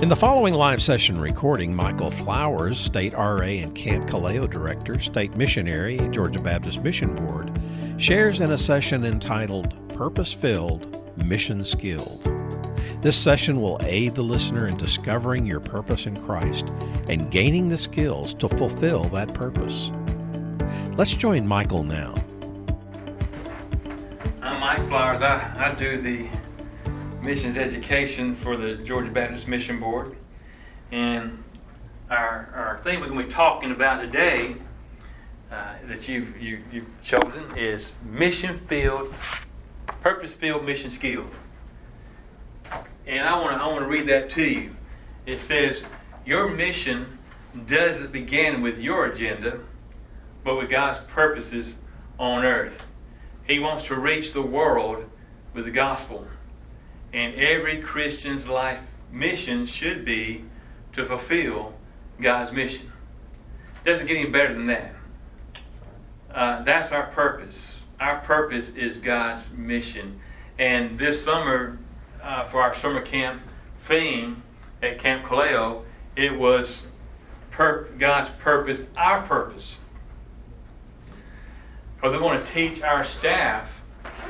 In the following live session recording, Michael Flowers, State RA and Camp Kaleo Director, State Missionary, Georgia Baptist Mission Board, shares in a session entitled Purpose Filled, Mission Skilled. This session will aid the listener in discovering your purpose in Christ and gaining the skills to fulfill that purpose. Let's join Michael now. I'm Mike Flowers. I, I do the missions education for the Georgia Baptist Mission Board. And our, our thing we're going to be talking about today uh, that you've, you, have you have chosen is mission field, purpose field mission skill. And I want to I want to read that to you. It says, Your mission doesn't begin with your agenda, but with God's purposes on earth. He wants to reach the world with the gospel. And every Christian's life mission should be to fulfill God's mission. Doesn't get any better than that. Uh, that's our purpose. Our purpose is God's mission. And this summer, uh, for our summer camp theme at Camp Kaleo, it was God's purpose, our purpose. Because we want to teach our staff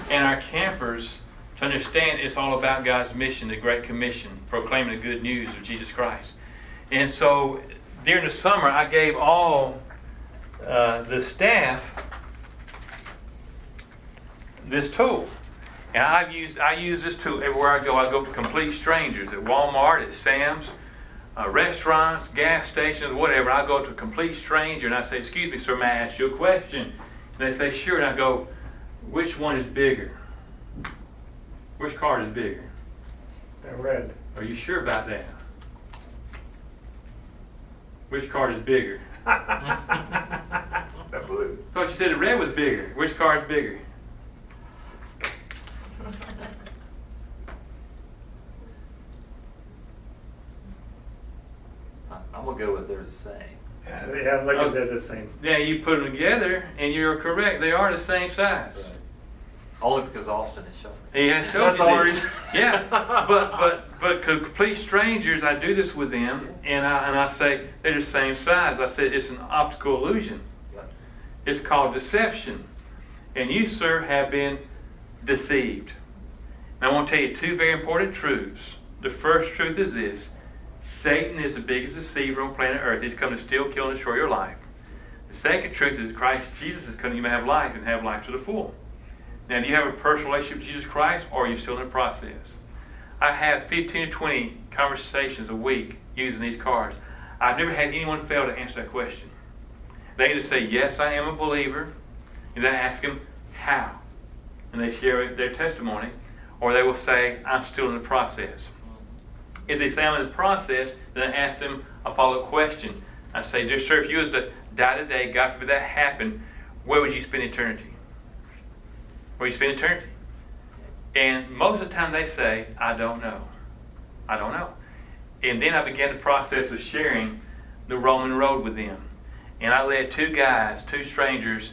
and our campers to understand it's all about God's mission, the Great Commission, proclaiming the good news of Jesus Christ. And so during the summer, I gave all uh, the staff this tool. And I've used I use this tool everywhere I go. I go to complete strangers at Walmart, at Sam's, uh, restaurants, gas stations, whatever. I go to a complete stranger and I say, "Excuse me, sir, may I ask you a question?" And they say, "Sure." And I go, "Which one is bigger?" Which card is bigger? That red. Are you sure about that? Which card is bigger? that blue. I thought you said the red was bigger. Which card is bigger? I'm gonna go with they're the same. Yeah, yeah look Oh. at that the same. Yeah, you put them together, and you're correct. They are the same size. Right. Only because Austin is showing. He has showed That's all reason. Yeah, but but but complete strangers, I do this with them, and I and I say they're the same size. I said it's an optical illusion. It's called deception, and you, sir, have been deceived. And I want to tell you two very important truths. The first truth is this: Satan is the biggest deceiver on planet Earth. He's come to steal, kill, and destroy your life. The second truth is Christ Jesus is coming. You may have life and have life to the full. Now, do you have a personal relationship with Jesus Christ, or are you still in the process? I have 15 to 20 conversations a week using these cards. I've never had anyone fail to answer that question. They either say, Yes, I am a believer, and then I ask them, How? And they share their testimony, or they will say, I'm still in the process. If they say I'm in the process, then I ask them a follow up question. I say, Dear sir, if you was to die today, God forbid that happened, where would you spend eternity? Where you spend eternity? And most of the time they say, I don't know. I don't know. And then I began the process of sharing the Roman road with them. And I led two guys, two strangers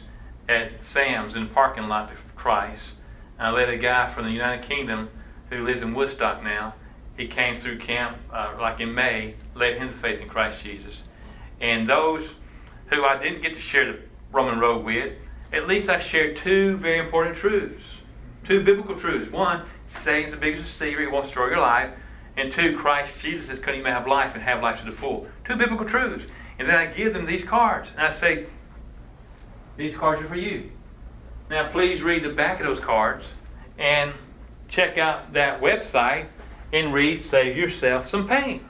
at Sam's in the parking lot to Christ. And I led a guy from the United Kingdom who lives in Woodstock now. He came through camp uh, like in May, led him to faith in Christ Jesus. And those who I didn't get to share the Roman road with, at least I shared two very important truths. Two biblical truths. One, Satan's the biggest deceiver, he wants to destroy your life. And two, Christ Jesus is coming, you may have life and have life to the full. Two biblical truths. And then I give them these cards. And I say, these cards are for you. Now, please read the back of those cards and check out that website and read Save Yourself Some Pain.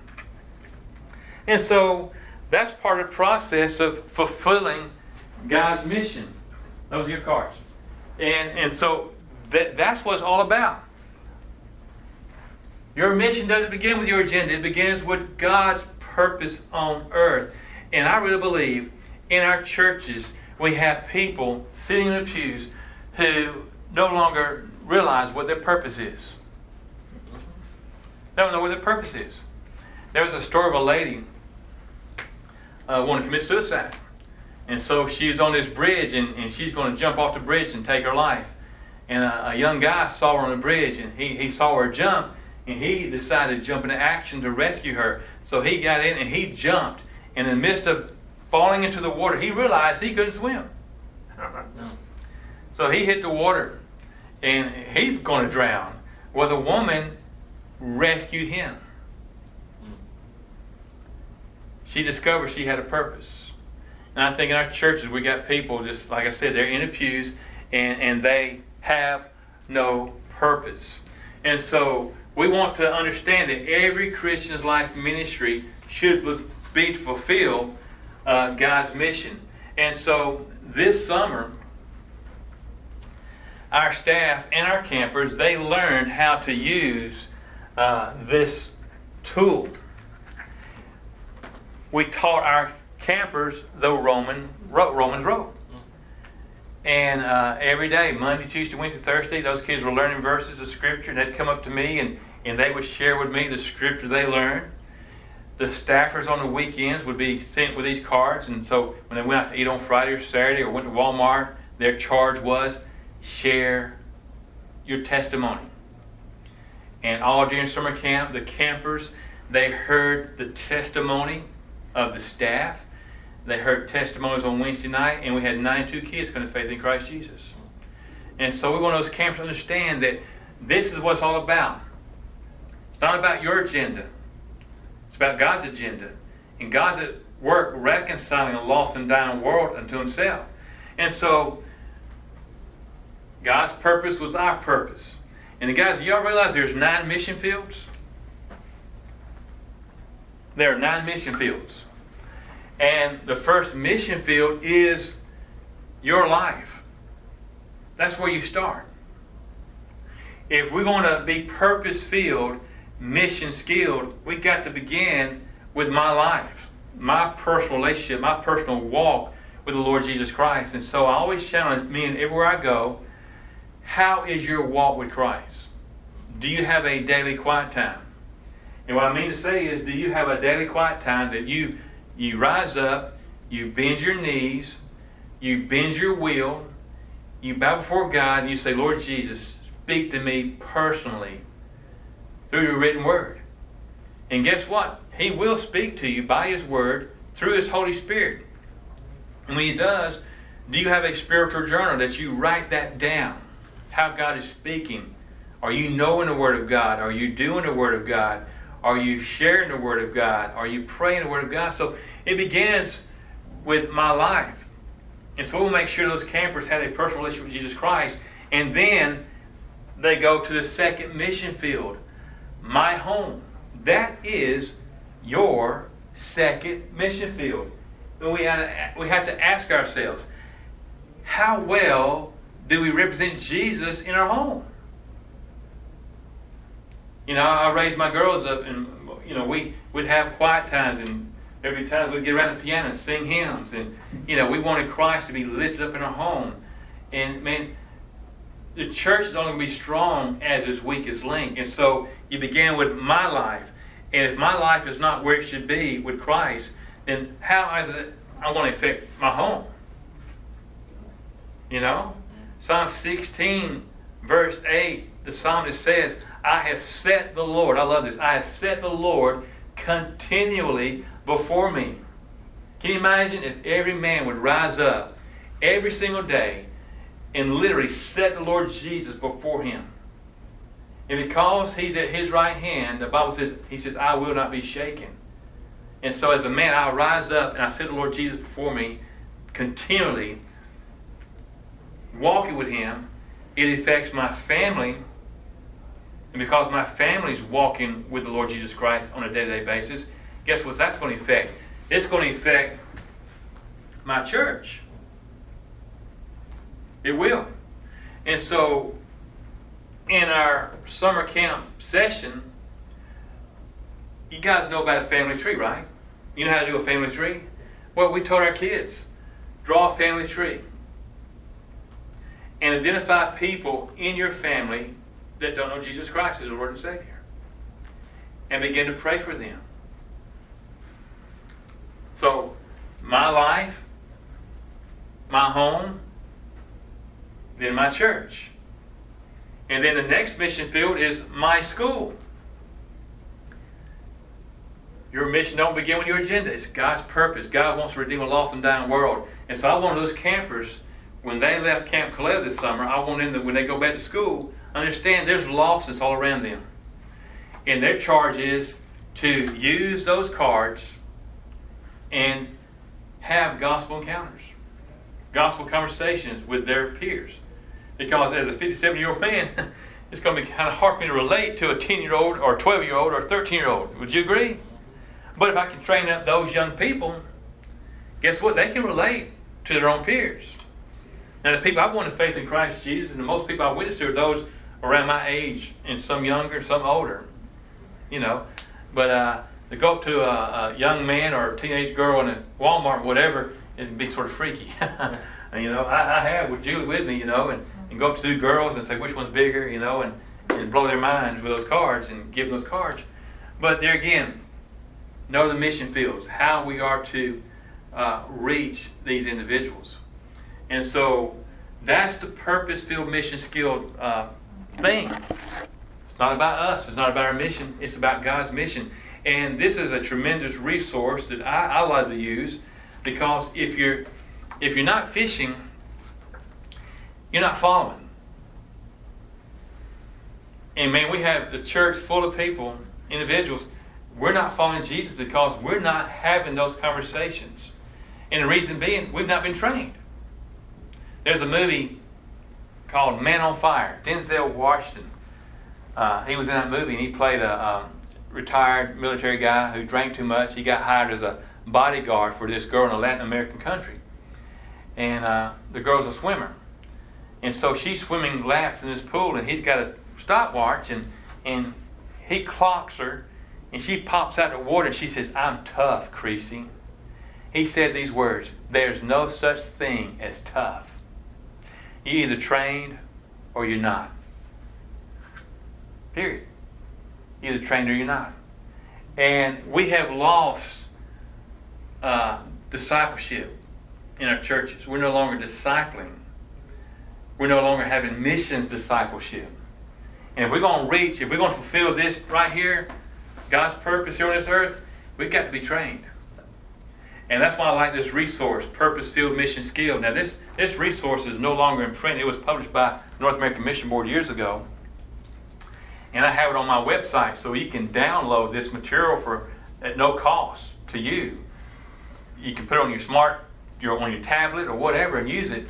And so that's part of the process of fulfilling God's mission. Those are your cards. And, and so that, that's what it's all about. Your mission doesn't begin with your agenda, it begins with God's purpose on earth. And I really believe in our churches we have people sitting in the pews who no longer realize what their purpose is. They don't know what their purpose is. There was a story of a lady uh, wanting to commit suicide. And so she's on this bridge and, and she's going to jump off the bridge and take her life. And a, a young guy saw her on the bridge and he, he saw her jump and he decided to jump into action to rescue her. So he got in and he jumped. And in the midst of falling into the water, he realized he couldn't swim. So he hit the water and he's going to drown. Well, the woman rescued him. She discovered she had a purpose. And I think in our churches, we got people, just like I said, they're in the pews and, and they have no purpose. And so we want to understand that every Christian's life ministry should be to fulfill uh, God's mission. And so this summer, our staff and our campers, they learned how to use uh, this tool. We taught our campers though Roman Romans road. And uh, every day, Monday, Tuesday, Wednesday, Thursday, those kids were learning verses of Scripture, and they'd come up to me and, and they would share with me the Scripture they learned. The staffers on the weekends would be sent with these cards, and so when they went out to eat on Friday or Saturday or went to Walmart, their charge was share your testimony. And all during summer camp, the campers, they heard the testimony of the staff. They heard testimonies on Wednesday night, and we had 92 kids come to faith in Christ Jesus. And so we want those campers to understand that this is what it's all about. It's not about your agenda. It's about God's agenda. And God's at work reconciling a lost and dying world unto himself. And so God's purpose was our purpose. And the guys, y'all realize there's nine mission fields? There are nine mission fields. And the first mission field is your life. That's where you start. If we're going to be purpose filled, mission skilled, we got to begin with my life, my personal relationship, my personal walk with the Lord Jesus Christ. And so I always challenge me and everywhere I go how is your walk with Christ? Do you have a daily quiet time? And what I mean to say is, do you have a daily quiet time that you you rise up, you bend your knees, you bend your will, you bow before God, and you say, Lord Jesus, speak to me personally through your written word. And guess what? He will speak to you by His word through His Holy Spirit. And when He does, do you have a spiritual journal that you write that down? how God is speaking. Are you knowing the Word of God? Are you doing the Word of God? Are you sharing the Word of God? Are you praying the Word of God? So it begins with my life. And so we'll make sure those campers have a personal relationship with Jesus Christ. And then they go to the second mission field my home. That is your second mission field. And we uh, we have to ask ourselves how well do we represent Jesus in our home? You know, I raised my girls up, and you know, we would have quiet times, and every time we'd get around the piano and sing hymns, and you know, we wanted Christ to be lifted up in our home. And man, the church is only going to be strong as its weakest link. And so you began with my life, and if my life is not where it should be with Christ, then how it I want to affect my home? You know, Psalm 16, verse 8, the psalmist says, I have set the Lord, I love this, I have set the Lord continually before me. Can you imagine if every man would rise up every single day and literally set the Lord Jesus before him? And because he's at his right hand, the Bible says, he says, I will not be shaken. And so as a man, I rise up and I set the Lord Jesus before me continually walking with Him, it affects my family. And because my family's walking with the Lord Jesus Christ on a day to day basis, guess what that's going to affect? It's going to affect my church. It will. And so, in our summer camp session, you guys know about a family tree, right? You know how to do a family tree? Well, we taught our kids draw a family tree and identify people in your family that don't know Jesus Christ as Lord and Savior. And begin to pray for them. So, my life, my home, then my church. And then the next mission field is my school. Your mission don't begin with your agenda. It's God's purpose. God wants to redeem a lost and dying world. And so I want those campers, when they left Camp Kaleo this summer, I want them to, when they go back to school, understand there's losses all around them. And their charge is to use those cards and have gospel encounters, gospel conversations with their peers. Because as a 57 year old man, it's going to be kind of hard for me to relate to a 10 year old or 12 year old or 13 year old. Would you agree? But if I can train up those young people, guess what? They can relate to their own peers. Now, the people I've won to faith in Christ Jesus, and the most people I witness to are those around my age, and some younger, some older. You know, but uh, to go up to a, a, young man or a teenage girl in a Walmart, whatever, it'd be sort of freaky. and, you know, I, I, have with Julie with me, you know, and, and go up to two girls and say which one's bigger, you know, and, and blow their minds with those cards and give them those cards. But there again, know the mission fields, how we are to uh, reach these individuals. And so that's the purpose field mission skilled uh, thing. It's not about us, it's not about our mission, it's about God's mission. And this is a tremendous resource that I, I love to use because if you're if you're not fishing, you're not following. And man, we have the church full of people, individuals, we're not following Jesus because we're not having those conversations. And the reason being, we've not been trained. There's a movie called Man on Fire. Denzel Washington. Uh, he was in that movie and he played a um, retired military guy who drank too much. He got hired as a bodyguard for this girl in a Latin American country. And uh, the girl's a swimmer. And so she's swimming laps in this pool and he's got a stopwatch and, and he clocks her and she pops out of the water and she says, I'm tough, Creasy. He said these words There's no such thing as tough. You're either trained or you're not. Period. Either trained or you're not. And we have lost uh, discipleship in our churches. We're no longer discipling. We're no longer having missions discipleship. And if we're going to reach, if we're going to fulfill this right here, God's purpose here on this earth, we've got to be trained. And that's why I like this resource, Purpose Field Mission Skill. Now, this, this resource is no longer in print. It was published by North American Mission Board years ago. And I have it on my website so you can download this material for at no cost to you. You can put it on your smart, your, on your tablet or whatever and use it.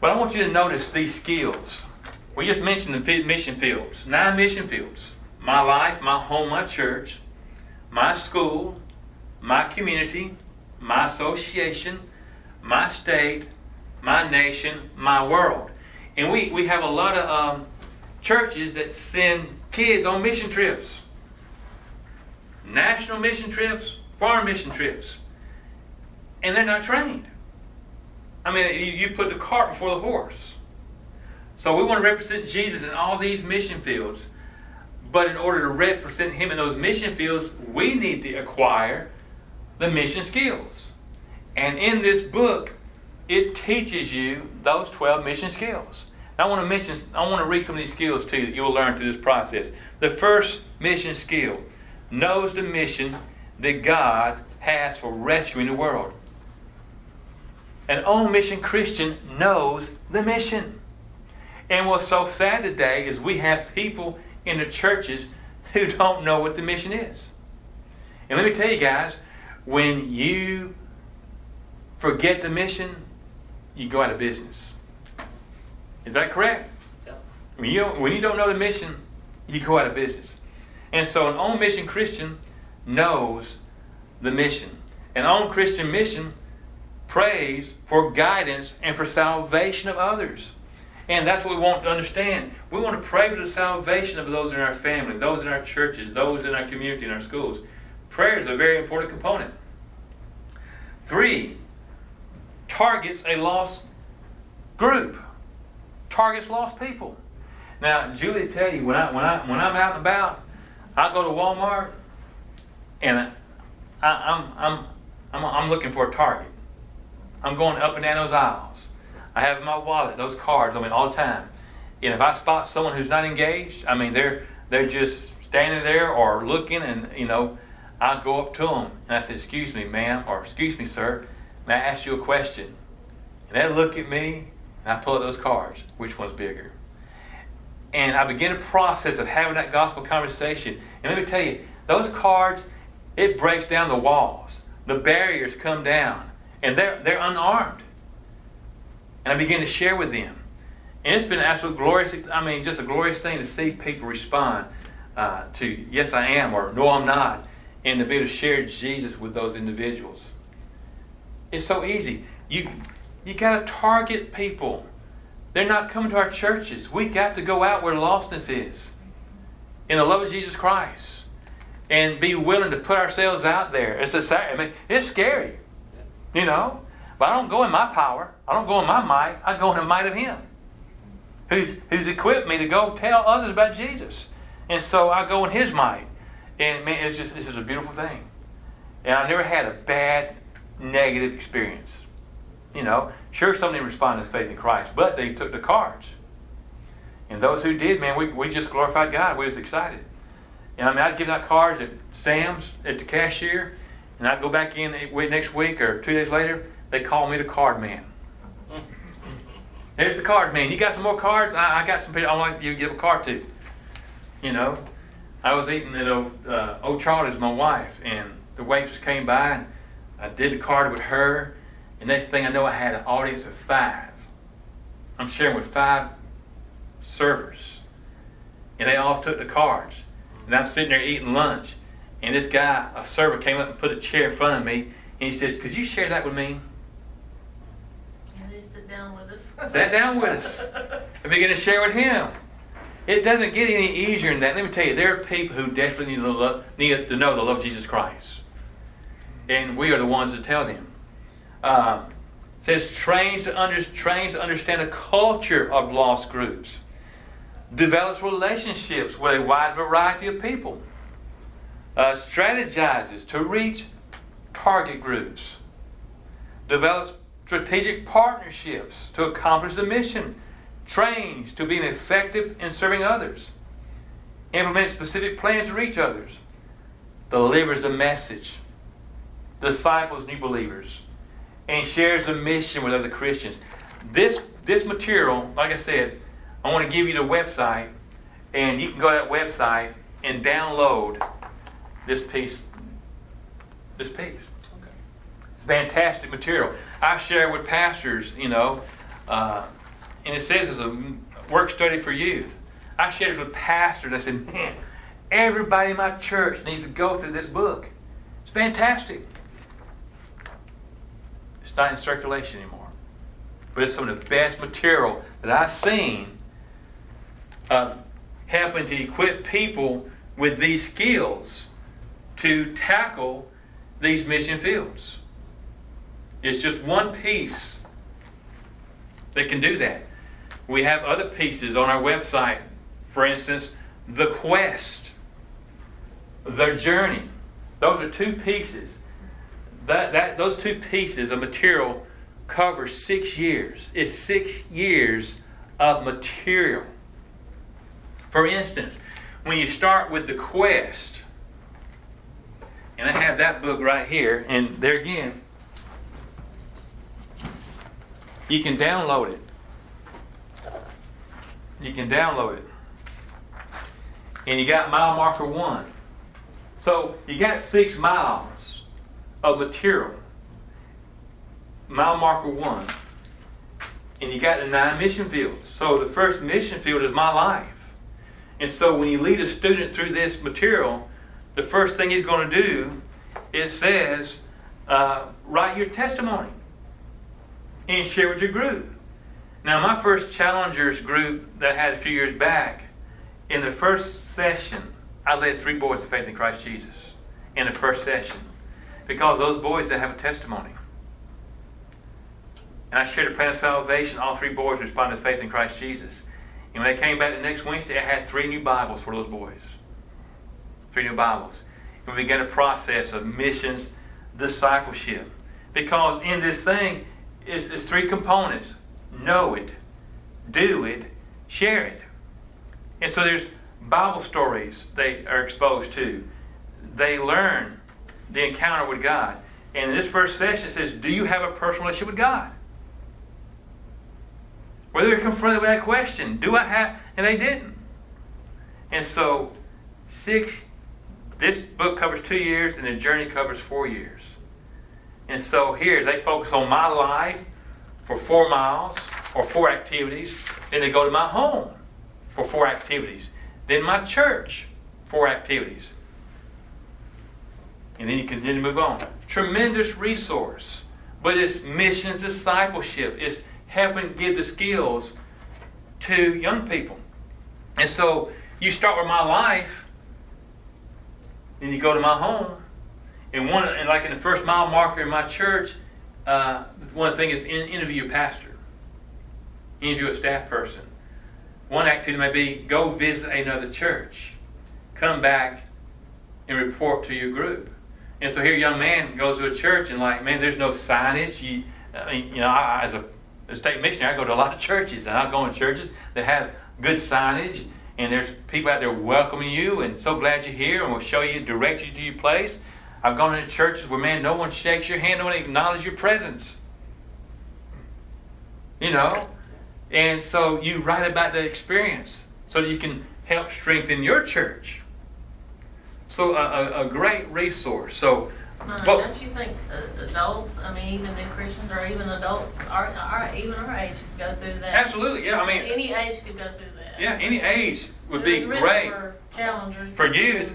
But I want you to notice these skills. We just mentioned the mission fields, nine mission fields my life, my home, my church, my school, my community, my association, my state, my nation, my world. And we, we have a lot of um, churches that send kids on mission trips national mission trips, foreign mission trips. And they're not trained. I mean, you, you put the cart before the horse. So we want to represent Jesus in all these mission fields. But in order to represent him in those mission fields, we need to acquire the mission skills. And in this book, it teaches you those 12 mission skills. I want to mention, I want to read some of these skills to you that you'll learn through this process. The first mission skill knows the mission that God has for rescuing the world. An on mission Christian knows the mission. And what's so sad today is we have people in the churches who don't know what the mission is. And let me tell you guys, when you forget the mission, you go out of business. Is that correct? Yeah. When you, when you don't know the mission, you go out of business. And so an on mission Christian knows the mission. An on Christian mission prays for guidance and for salvation of others. And that's what we want to understand. We want to pray for the salvation of those in our family, those in our churches, those in our community, in our schools. Prayer is a very important component. Three, targets a lost group. Targets lost people. Now, Julie, tell you when I when I when I'm out and about, I go to Walmart, and I, I, I'm I'm I'm I'm looking for a target. I'm going up and down those aisles. I have my wallet those cards. I mean, all the time. And if I spot someone who's not engaged, I mean, they're they're just standing there or looking, and you know, I'll go up to them and I said, Excuse me, ma'am, or Excuse me, sir, may I ask you a question? And they look at me and I pull out those cards. Which one's bigger? And I begin a process of having that gospel conversation. And let me tell you, those cards, it breaks down the walls. The barriers come down. And they're, they're unarmed. And I begin to share with them. And it's been an absolute glorious, I mean, just a glorious thing to see people respond uh, to, yes, I am, or no, I'm not, and to be able to share Jesus with those individuals. It's so easy. You, you got to target people. They're not coming to our churches. We got to go out where lostness is in the love of Jesus Christ and be willing to put ourselves out there. It's a, I mean, it's scary, you know. But I don't go in my power. I don't go in my might. I go in the might of Him, who's who's equipped me to go tell others about Jesus. And so I go in His might, and man, it's just this is a beautiful thing. And I never had a bad, negative experience. You know, sure, some didn't respond to faith in Christ, but they took the cards. And those who did, man, we, we just glorified God. We was excited. And I mean, I'd give out cards at Sam's at the cashier, and I'd go back in next week or two days later. They call me the card man. There's the card man. You got some more cards? I, I got some people I want you to give a card to. You know, I was eating at old, uh, old Charlie's, my wife, and the waitress came by, and I did the card with her. And next thing I know, I had an audience of five. I'm sharing with five servers, and they all took the cards. And I'm sitting there eating lunch, and this guy, a server, came up and put a chair in front of me, and he said, "Could you share that with me?" And he sit down with us. Sat down with us. I began to share with him. It doesn't get any easier than that. Let me tell you, there are people who desperately need to, love, need to know the love of Jesus Christ. And we are the ones to tell them. Uh, says trains to, under, trains to understand a culture of lost groups. Develops relationships with a wide variety of people. Uh, strategizes to reach target groups. Develops strategic partnerships to accomplish the mission trains to be effective in serving others, implements specific plans to reach others, delivers the message, disciples new believers, and shares the mission with other Christians. This this material, like I said, I want to give you the website, and you can go to that website and download this piece. This piece. It's fantastic material. I share with pastors, you know. Uh, and it says it's a work study for youth. I shared it with pastors. I said, man, everybody in my church needs to go through this book. It's fantastic. It's not in circulation anymore. But it's some of the best material that I've seen of helping to equip people with these skills to tackle these mission fields. It's just one piece that can do that. We have other pieces on our website. For instance, the quest, the journey. Those are two pieces. That, that, those two pieces of material cover six years. It's six years of material. For instance, when you start with the quest, and I have that book right here, and there again, you can download it you can download it. And you got mile marker one. So you got six miles of material. Mile marker one. And you got the nine mission fields. So the first mission field is my life. And so when you lead a student through this material, the first thing he's going to do, it says, uh, write your testimony and share with your group. Now, my first challengers group that I had a few years back, in the first session, I led three boys to faith in Christ Jesus in the first session because those boys that have a testimony. And I shared a plan of salvation. All three boys responded to faith in Christ Jesus. And when they came back the next Wednesday, I had three new Bibles for those boys. Three new Bibles. And we began a process of missions discipleship. Because in this thing, it's, it's three components know it, do it, share it. And so there's Bible stories they are exposed to. They learn the encounter with God. And in this first session, it says, Do you have a personal relationship with God? Whether they're confronted with that question, do I have, and they didn't. And so, six, this book covers two years, and the journey covers four years. And so here, they focus on my life for four miles or four activities. Then they go to my home for four activities. Then my church, four activities. And then you continue to move on. Tremendous resource. But it's missions discipleship. It's helping give the skills to young people. And so you start with my life, then you go to my home, and one and like in the first mile marker in my church, uh, one thing is in, interview a pastor, interview a staff person. One activity may be go visit another church, come back and report to your group. And so here, a young man goes to a church and like, man, there's no signage. You, I mean, you know, I, as a, a state missionary, I go to a lot of churches, and I go in churches that have good signage, and there's people out there welcoming you, and so glad you're here, and we'll show you, direct you to your place. I've gone into churches where, man, no one shakes your hand, no one acknowledges your presence. You know? And so you write about that experience so that you can help strengthen your church. So a, a, a great resource. So, Uh, but, don't you think adults, I mean, even new Christians or even adults, our, our, even our age could go through that? absolutely, yeah. I mean, Any age could go through that. yeah, any age would be great. For challengers. For youth.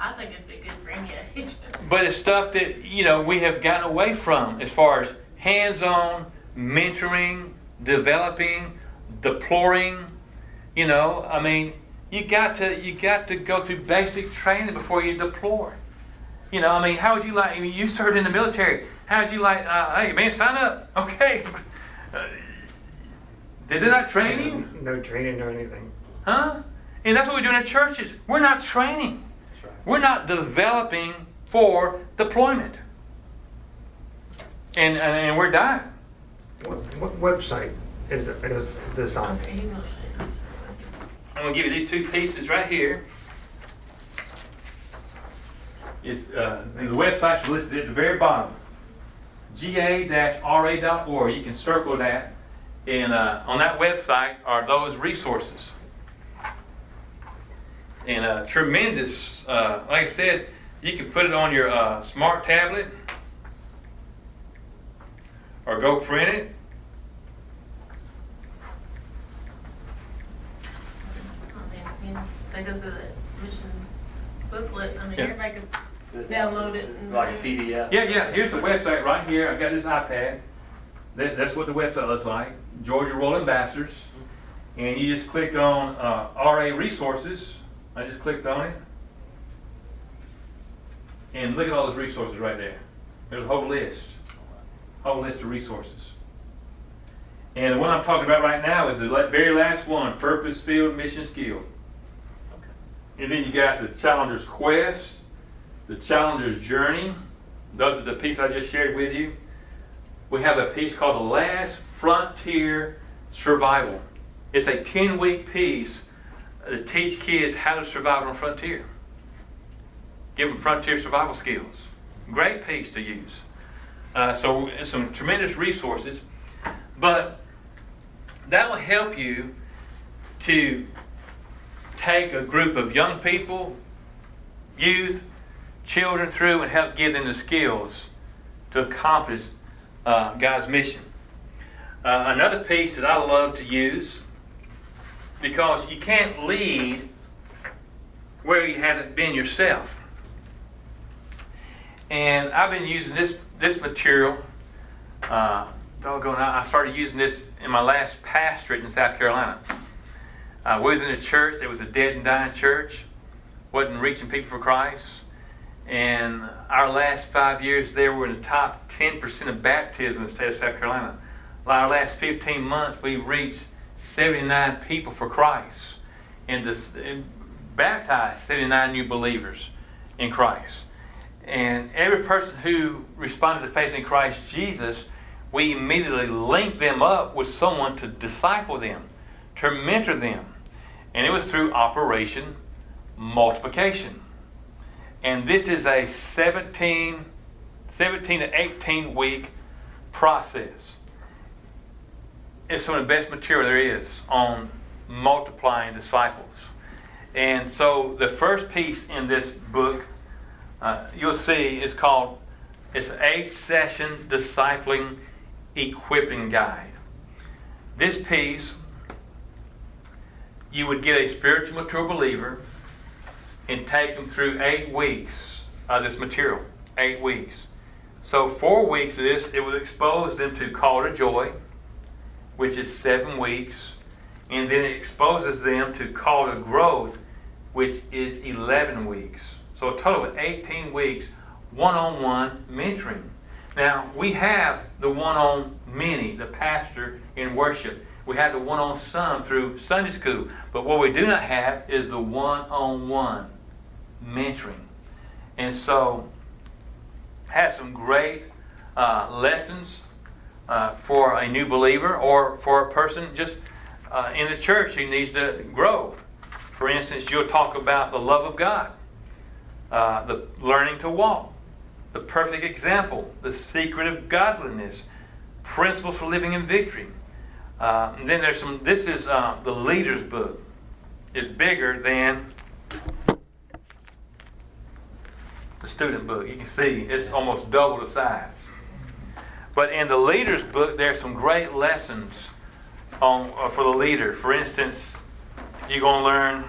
I think it'd be good for any age. But it's stuff that, you know, we have gotten away from as far as hands on, mentoring, developing, deploring. You know, I mean, you got to you got to go through basic training before you deploy. You know, I mean, how would you like? I mean, you served in the military. How would you like? Uh, hey, man, sign up. Okay. Uh, did they not train you? No training or anything. Huh? And that's what we do in our churches. We're not training. We're not developing for deployment. And, and, and we're dying. What, what website is, is this on? Okay, you will see. I'm going to give you these two pieces right here. It's, uh, the website's listed at the very bottom. ga-ra.org. You can circle that. And uh, on that website are those resources. And uh, tremendous, uh, like I said, you can put it on your uh, smart tablet or go print it. I mean, you know, they go through that mission booklet, I mean, Yeah. everybody could download it and. It's like a PDF. Yeah, yeah. Here's the website right here. I've got this iPad. That, that's what the website looks like. Georgia Royal Ambassadors. And you just click on uh, RA Resources. I just clicked on it. And look at all those resources right there. There's a whole list. Whole list of resources. And the one I'm talking about right now is the very last one, Purpose Field Mission Skill. And then you got the Challenger's Quest, the Challenger's Journey. Those are the piece I just shared with you. We have a piece called The Last Frontier Survival. It's a 10 week piece to teach kids how to survive on frontier. Give them frontier survival skills. Great piece to use. Uh, so, some tremendous resources. But that will help you to take a group of young people, youth, children through and help give them the skills to accomplish uh, God's mission. Uh, another piece that I love to use because you can't lead where you haven't been yourself. And I've been using this this material. Uh, doggone, I started using this in my last pastorate in South Carolina. I was in a church that was a dead and dying church, wasn't reaching people for Christ. And our last five years there were in the top 10% of baptism in the state of South Carolina. Our last 15 months, we reached 79 people for Christ and, this, and baptized 79 new believers in Christ. And every person who responded to faith in Christ Jesus, we immediately linked them up with someone to disciple them, to mentor them. And it was through Operation Multiplication. And this is a 17, 17 to 18 week process. It's some of the best material there is on multiplying disciples. And so the first piece in this book, uh, you'll see, is called it's eight session discipling equipping guide. This piece, you would get a spiritual mature believer and take them through eight weeks of this material. Eight weeks. So four weeks of this, it would expose them to call to joy, which is seven weeks, and then it exposes them to call to growth, which is 11 weeks. So a total of 18 weeks, one-on-one mentoring. Now, we have the one-on-many, the pastor in worship. We have the one-on-some through Sunday school. But what we do not have is the one-on-one mentoring. And so, had some great uh, lessons uh, for a new believer or for a person just uh, in the church who needs to grow. For instance, you'll talk about the love of God, uh, the learning to walk, the perfect example, the secret of godliness, principles for living in victory. Uh, then there's some. This is uh, the leader's book. It's bigger than the student book. You can see it's almost double the size. But in the leader's book, there's some great lessons on uh, for the leader. For instance, you're going to learn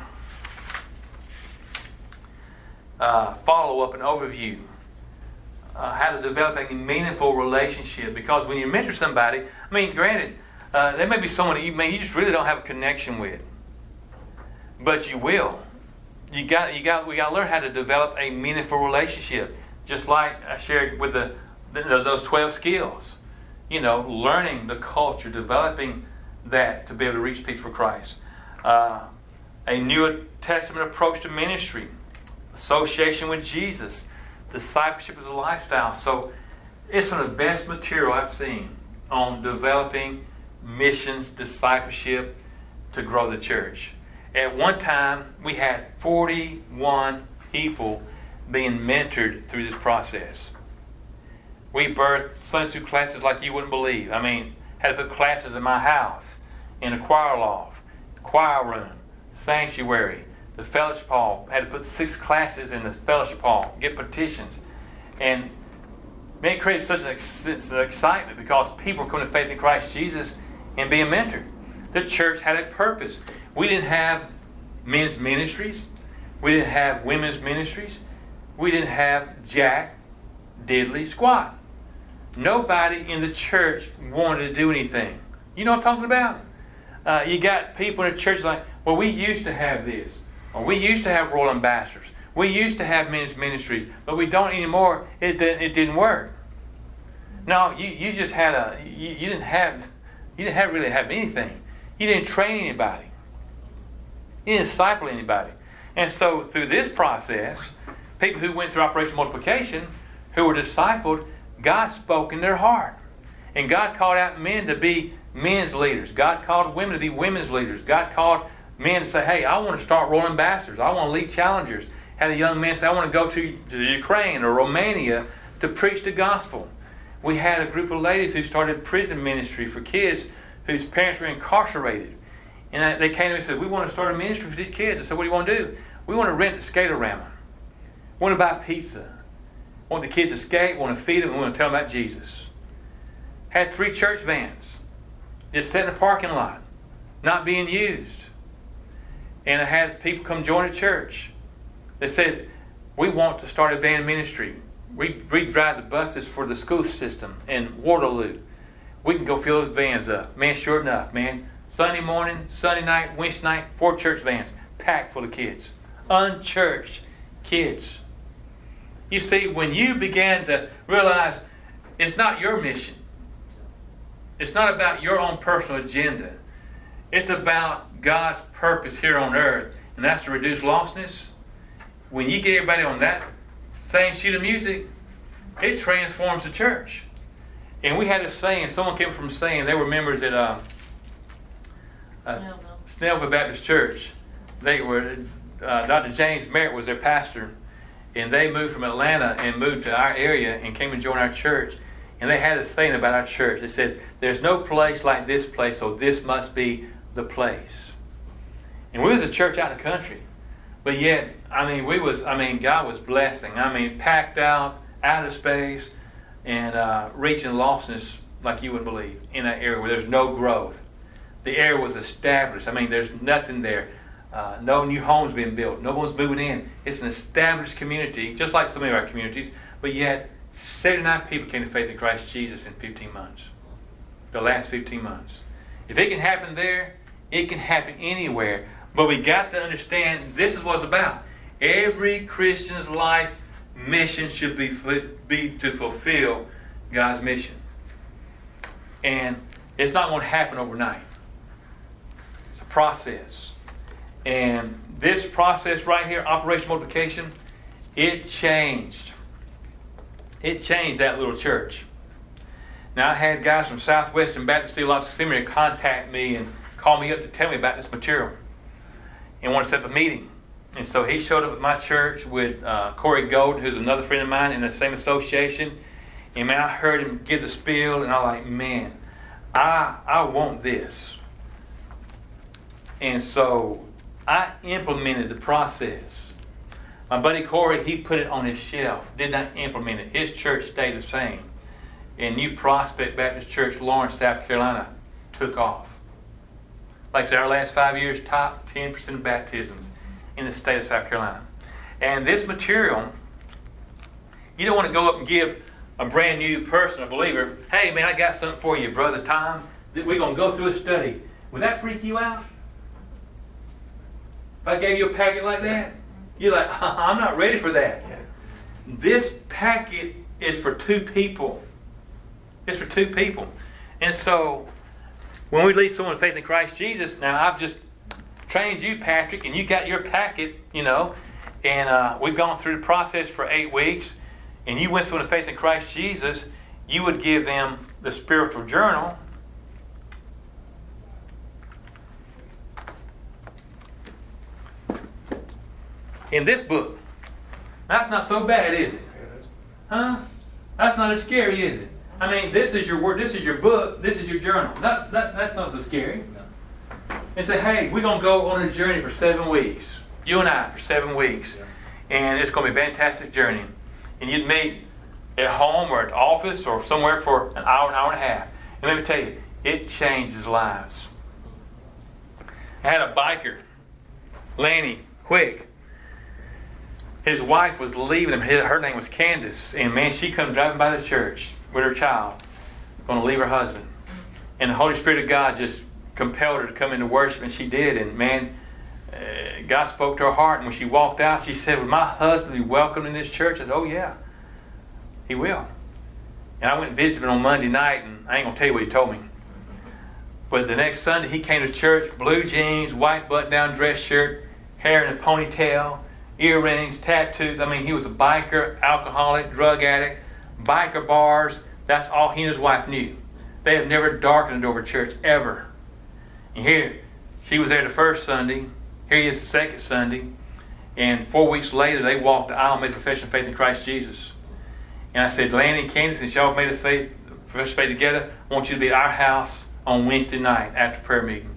uh, follow up and overview. Uh, how to develop a meaningful relationship because when you mentor somebody, I mean, granted, uh, there may be someone that you may you just really don't have a connection with, but you will. You got you got we got to learn how to develop a meaningful relationship, just like I shared with the those twelve skills. You know, learning the culture, developing that to be able to reach people for Christ. Uh, a New Testament approach to ministry, association with Jesus, discipleship as a lifestyle. So it's one of the best material I've seen on developing missions, discipleship to grow the church. At one time, we had 41 people being mentored through this process. We birthed Sunday school classes like you wouldn't believe. I mean, had to put classes in my house, in a choir loft, choir room, sanctuary, the fellowship hall. Had to put six classes in the fellowship hall, get petitions. And it created such an excitement because people were coming to faith in Christ Jesus and being mentored. The church had a purpose. We didn't have men's ministries. We didn't have women's ministries. We didn't have jack, diddly, squat. Nobody in the church wanted to do anything. You know what I'm talking about? Uh, you got people in the church like, well, we used to have this, or we used to have royal ambassadors. We used to have men's ministries, but we don't anymore. It didn't, it didn't work. No, you, you just had a you, you didn't have you didn't have really have anything. You didn't train anybody. You didn't disciple anybody. And so through this process, people who went through Operation Multiplication, who were discipled, God spoke in their heart. And God called out men to be men's leaders. God called women to be women's leaders. God called men to say, hey, I want to start royal ambassadors. I want to lead challengers. Had a young man say, I want to go to, to Ukraine or Romania to preach the gospel. We had a group of ladies who started prison ministry for kids whose parents were incarcerated. And they came to me and said, We want to start a ministry for these kids. I said, What do you want to do? We want to rent a skate around. We want to buy pizza. Want the kids to skate, want to feed them, we want to tell them about Jesus. Had three church vans just sitting in the parking lot, not being used. And I had people come join the church. They said, We want to start a van ministry. We, we drive the buses for the school system in Waterloo. We can go fill those vans up. Man, sure enough, man. Sunday morning, Sunday night, Wednesday night, four church vans packed full of kids. Unchurched kids. You see, when you began to realize it's not your mission, it's not about your own personal agenda, it's about God's purpose here on earth, and that's to reduce lostness. When you get everybody on that same sheet of music, it transforms the church. And we had a saying, someone came from saying, they were members at uh, uh, Snellville Baptist Church. They were, uh, Dr. James Merritt was their pastor. And they moved from Atlanta and moved to our area and came and joined our church. And they had a saying about our church. It said, "There's no place like this place, so this must be the place." And we was a church out in the country, but yet, I mean, we was, I mean, God was blessing. I mean, packed out, out of space, and uh, reaching lostness like you wouldn't believe in that area where there's no growth. The area was established. I mean, there's nothing there. Uh, no new homes being built. No one's moving in. It's an established community, just like so many of our communities, but yet 79 people came to faith in Christ Jesus in 15 months. The last 15 months. If it can happen there, it can happen anywhere. But we got to understand this is what it's about. Every Christian's life mission should be, be to fulfill God's mission. And it's not going to happen overnight. It's a process. And this process right here, Operation Multiplication, it changed. It changed that little church. Now, I had guys from Southwestern Baptist Theological Seminary contact me and call me up to tell me about this material and want to set up a meeting. And so he showed up at my church with uh, Corey Golden, who's another friend of mine in the same association. And man, I heard him give the spiel, and I'm like, man, I I want this. And so I implemented the process. My buddy Corey, he put it on his shelf, did not implement it. His church stayed the same. And New Prospect Baptist Church, Laurens, South Carolina, took off. Like I said, our last five years, top 10% of baptisms in the state of South Carolina. And this material, you don't want to go up and give a brand new person, a believer, hey man, I got something for you, brother Tom. We're going to go through a study. Would that freak you out? If I gave you a packet like that, you're like, I'm not ready for that. This packet is for two people. It's for two people. And so, when we lead someone to faith in Christ Jesus, now I've just trained you, Patrick, and you got your packet, you know, and uh, we've gone through the process for eight weeks, and you went someone to faith in Christ Jesus, you would give them the spiritual journal. In this book. That's not so bad, is it? Huh? That's not as scary, is it? I mean, this is your word, this is your book, this is your journal. That, that, that's not so scary. And say, hey, we're going to go on a journey for seven weeks. You and I for seven weeks. And it's going to be a fantastic journey. And you'd meet at home or at the office or somewhere for an hour, an hour and a half. And let me tell you, it changes lives. I had a biker, Lanny Quick. His wife was leaving him. Her name was Candace. And man, she come driving by the church with her child, going to leave her husband. And the Holy Spirit of God just compelled her to come into worship, and she did. And man, uh, God spoke to her heart. And when she walked out, she said, Would my husband be welcome in this church? I said, Oh, yeah, he will. And I went and visited him on Monday night, and I ain't going to tell you what he told me. But the next Sunday, he came to church, blue jeans, white button down dress shirt, hair in a ponytail, earrings, tattoos. I mean, he was a biker, alcoholic, drug addict, biker bars. That's all he and his wife knew. They have never darkened over church ever. And here, she was there the first Sunday. Here he is the second Sunday. And four weeks later, they walked the aisle, made profession of faith in Christ Jesus. And I said, Lanny and Candace, since y'all made a faith, profession of faith together, I want you to be at our house on Wednesday night after prayer meeting.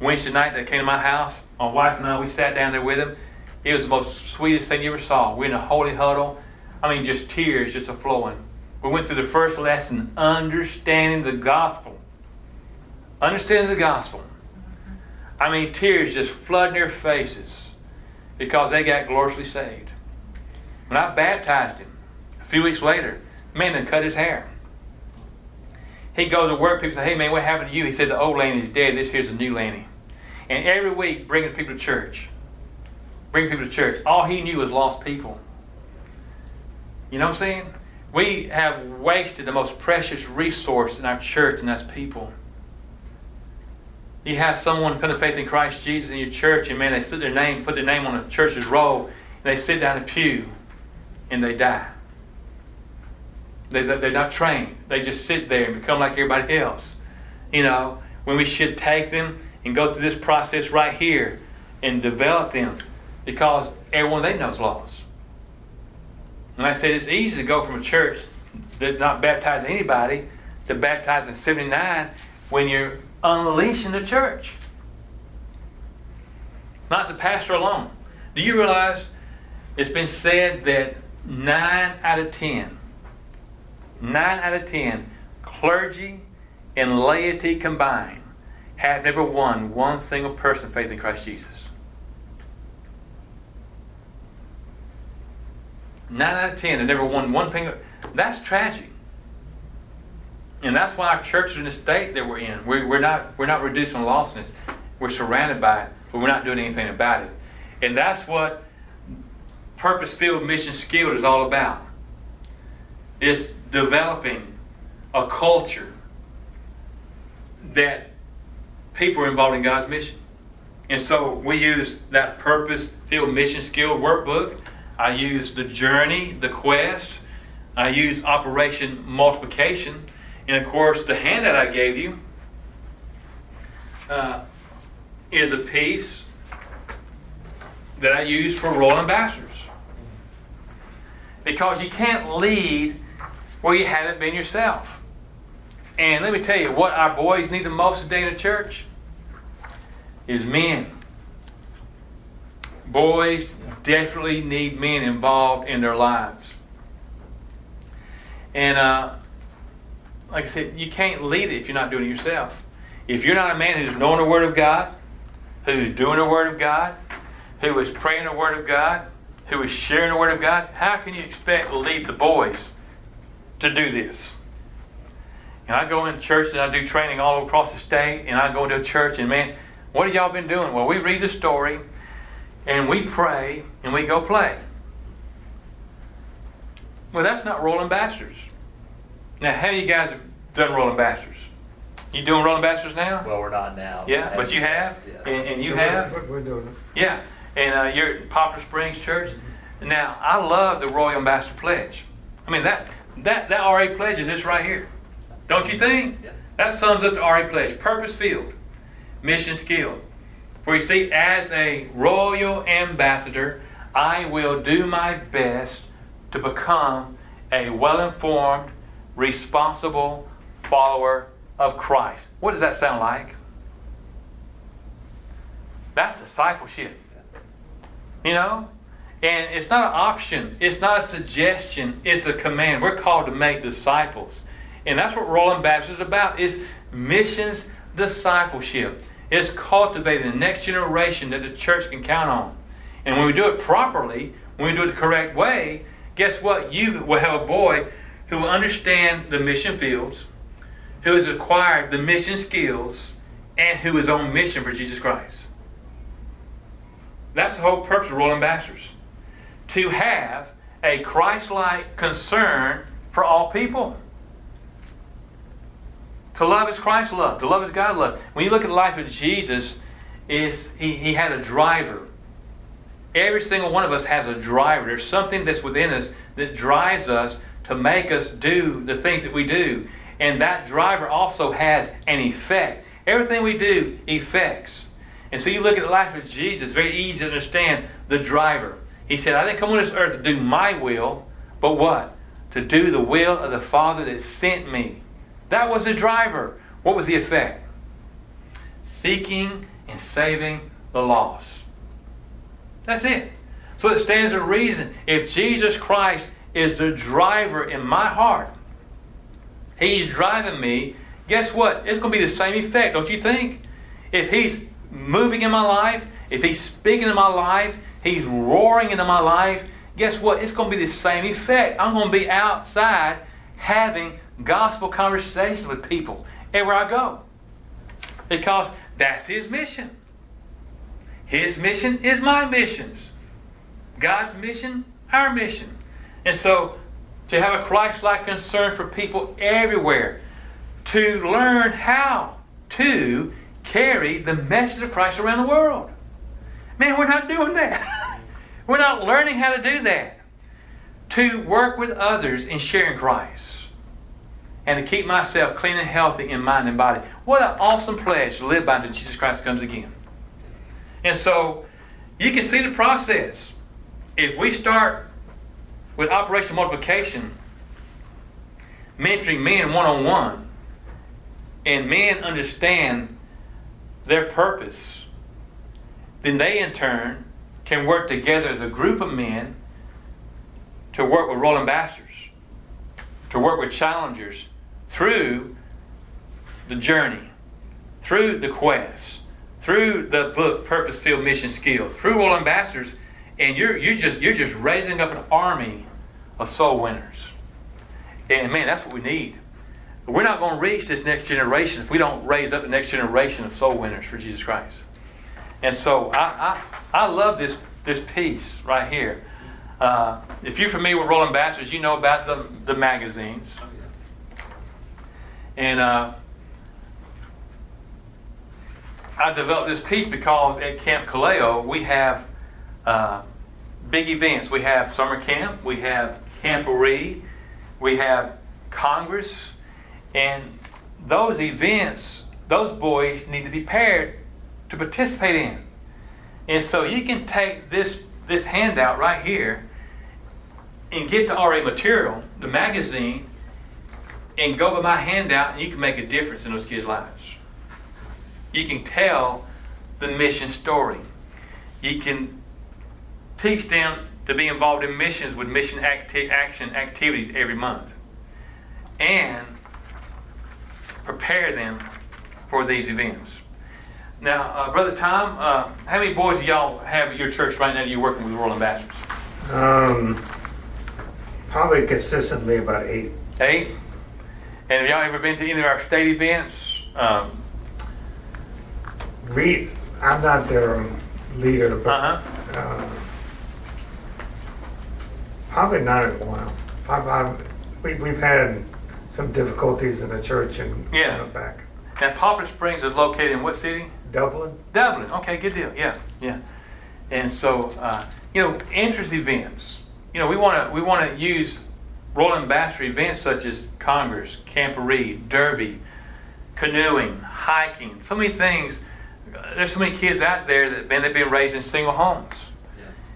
Wednesday night, they came to my house. My wife and I, we sat down there with them. It was the most sweetest thing you ever saw. We're in a holy huddle. I mean, just tears just a flowing. We went through the first lesson, understanding the gospel. Understanding the gospel. I mean, tears just flooding their faces because they got gloriously saved. When I baptized him, a few weeks later, man had cut his hair. He goes to work, people say, hey man, what happened to you? He said, the old Lanny is dead, this here's a new Lanny. And every week, bringing people to church. Bringing people to church. All he knew was lost people. You know what I'm saying? We have wasted the most precious resource in our church, and that's people. You have someone come to faith in Christ Jesus in your church, and man, they put their name, put their name on a church's roll, and they sit down in a pew, and they die. They, they're not trained. They just sit there and become like everybody else. You know, when we should take them and go through this process right here and develop them because everyone they know is lost. And like I said, it's easy to go from a church that's not baptizing anybody to baptizing 79 when you're unleashing the church. Not the pastor alone. Do you realize it's been said that 9 out of 10, 9 out of 10 clergy and laity combined have never won one single person faith in Christ Jesus. Nine out of ten have never won one thing. That's tragic. And that's why our church is in the state that we're in. We're, we're, not, we're not reducing lostness. We're surrounded by it, but we're not doing anything about it. And that's what purpose filled mission skilled is all about. It's developing a culture that people are involved in God's mission. And so we use that purpose filled mission skill workbook. I use the journey, the quest. I use operation multiplication. And of course, the handout I gave you uh, is a piece that I use for royal ambassadors. Because you can't lead where you haven't been yourself. And let me tell you, what our boys need the most today in the church is men. Boys desperately need men involved in their lives. And uh, like I said, you can't lead it if you're not doing it yourself. If you're not a man who's knowing the Word of God, who's doing the Word of God, who is praying the Word of God, who is sharing the Word of God, how can you expect to lead the boys to do this? And I go in church and I do training all across the state, and I go into a church, and man, what have y'all been doing? Well, we read the story, and we pray, and we go play. Well, that's not royal ambassadors. Now, how many you guys have done royal ambassadors? You doing royal ambassadors now? Well, we're not now. Yeah, but you have, Yeah. and, and you We're- have. We're, we're doing it. Yeah, and uh, you're at Poplar Springs Church. Now, I love the Royal Ambassador Pledge. I mean, that that that RA pledge is this right here. Don't you think? Yeah. That sums up the RA pledge. Purpose filled, mission skilled. For you see, as a royal ambassador, I will do my best to become a well informed, responsible follower of Christ. What does that sound like? That's discipleship. You know? And it's not an option, it's not a suggestion, it's a command. We're called to make disciples. And that's what Royal Ambassadors is about, is missions discipleship. It's cultivating the next generation that the church can count on. And when we do it properly, when we do it the correct way, guess what? You will have a boy who will understand the mission fields, who has acquired the mission skills, and who is on mission for Jesus Christ. That's the whole purpose of Royal Ambassadors. To have a Christ like concern for all people. To love is Christ love. to love is God love. When you look at the life of Jesus, is he, he had a driver. Every single one of us has a driver. There's something that's within us that drives us to make us do the things that we do. And that driver also has an effect. Everything we do effects. And so you look at the life of Jesus, very easy to understand the driver. He said, I didn't come on this earth to do my will, but what? To do the will of the Father that sent me. That was the driver. What was the effect? Seeking and saving the lost. That's it. So it stands to reason. If Jesus Christ is the driver in my heart, He's driving me, guess what? It's going to be the same effect, don't you think? If He's moving in my life, if He's speaking in my life, He's roaring into my life, guess what? It's going to be the same effect. I'm going to be outside having gospel conversations with people everywhere I go. Because that's His mission. His mission is my missions. God's mission, our mission. And so, to have a Christ like concern for people everywhere, to learn how to carry the message of Christ around the world. Man, we're not doing that. we're not learning how to do that. To work with others in sharing Christ. And to keep myself clean and healthy in mind and body. What an awesome pledge to live by until Jesus Christ comes again. And so you can see the process. If we start with Operation Multiplication, mentoring men one on one, and men understand their purpose, then they in turn can work together as a group of men to work with royal ambassadors, to work with challengers through the journey, through the quest, through the book Purpose Filled Mission Skill, through royal ambassadors, and you're you're just you're just raising up an army of soul winners. And man, that's what we need. We're not going to reach this next generation if we don't raise up the next generation of soul winners for Jesus Christ. And so I, I, I love this, this piece right here. Uh, if you're familiar with Royal Ambassadors, you know about the, the magazines. And uh, I developed this piece because at Camp Kaleo we have uh, big events. We have summer camp, we have Camporee, we have Congress, and those events, those boys need to be paired to participate in. And so you can take this this handout right here and get the RA material, the magazine, and go by my handout, and you can make a difference in those kids' lives. You can tell the mission story. You can teach them to be involved in missions with mission acti- action activities every month. And prepare them for these events. Now, uh, Brother Tom, uh, how many boys do y'all have at your church right now that you're working with Royal Ambassadors? Um, probably consistently about eight. Eight? And have y'all ever been to any of our state events? Um, We, I'm not their leader, but uh-huh. uh, probably not in a while. I've, I've, we, we've had some difficulties in the church and Yeah. going back. Now, Poplar Springs is located in what city? Dublin. Dublin. Okay, good deal. Yeah, yeah. And so, uh, you know, interest events. You know, we want to we want to use royal ambassador events such as Congress, Camporee, Derby, canoeing, hiking. So many things. There's so many kids out there that man they've been raised in single homes,